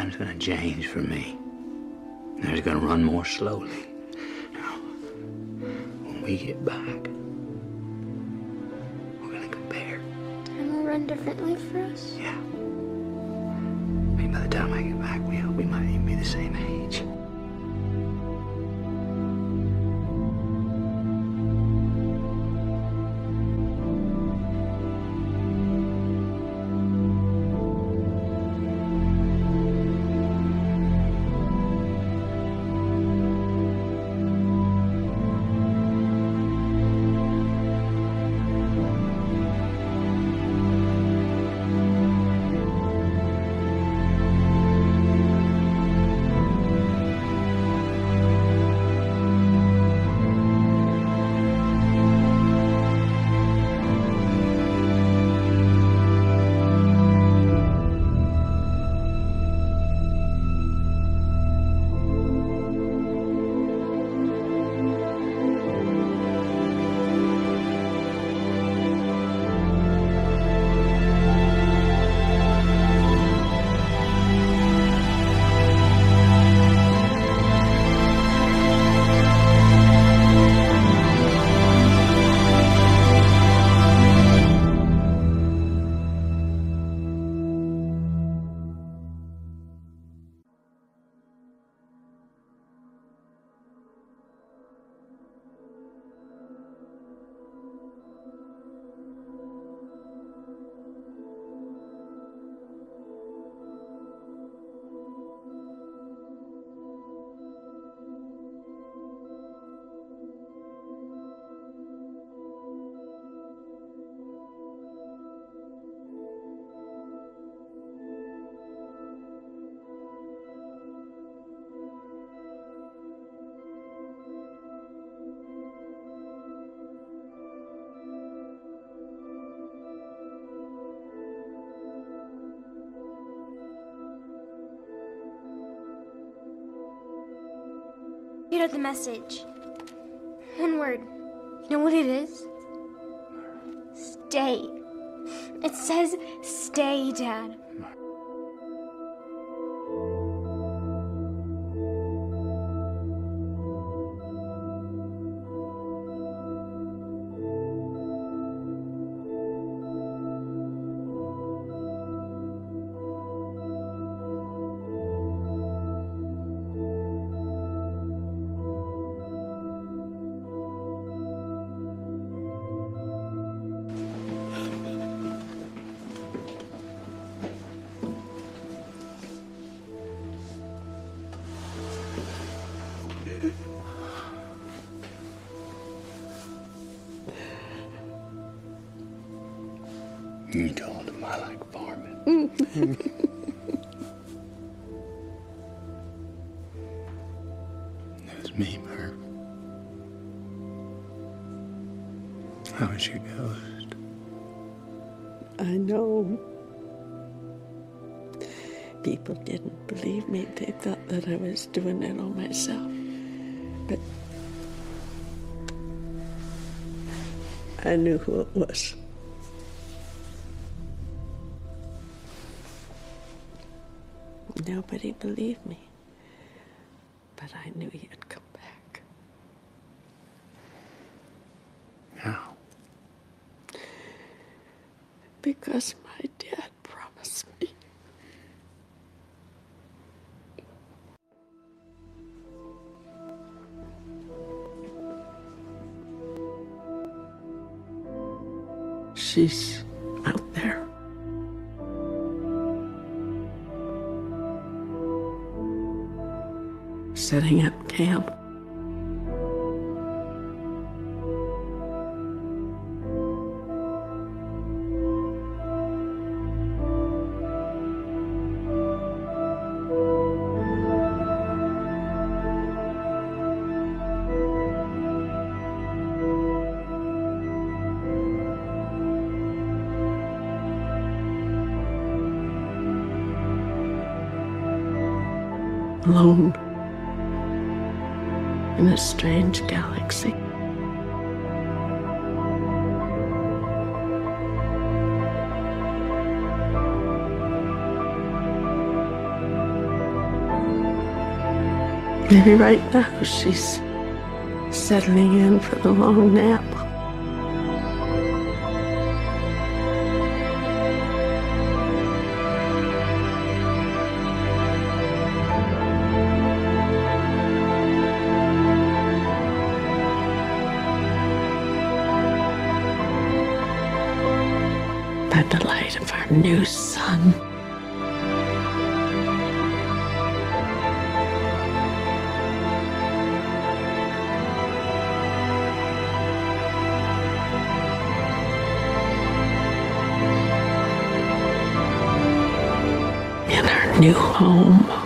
Time's gonna change for me. And it's gonna run more slowly. Now, when we get back, we're gonna compare. Time will run differently for us. Yeah. Maybe by the time I get back, we, we might even be the same age. Know the message. One word. You know what it is? Stay. It says stay, Dad. You told him I like farming. That was me, Murph. How was your ghost? I know. People didn't believe me. They thought that I was doing it all myself. But I knew who it was. Nobody believed me. But I knew you'd come back. How? Because my dad promised me. She's Setting up camp. Alone in a strange galaxy. Maybe right now she's settling in for the long nap. The light of our new sun. in our new home.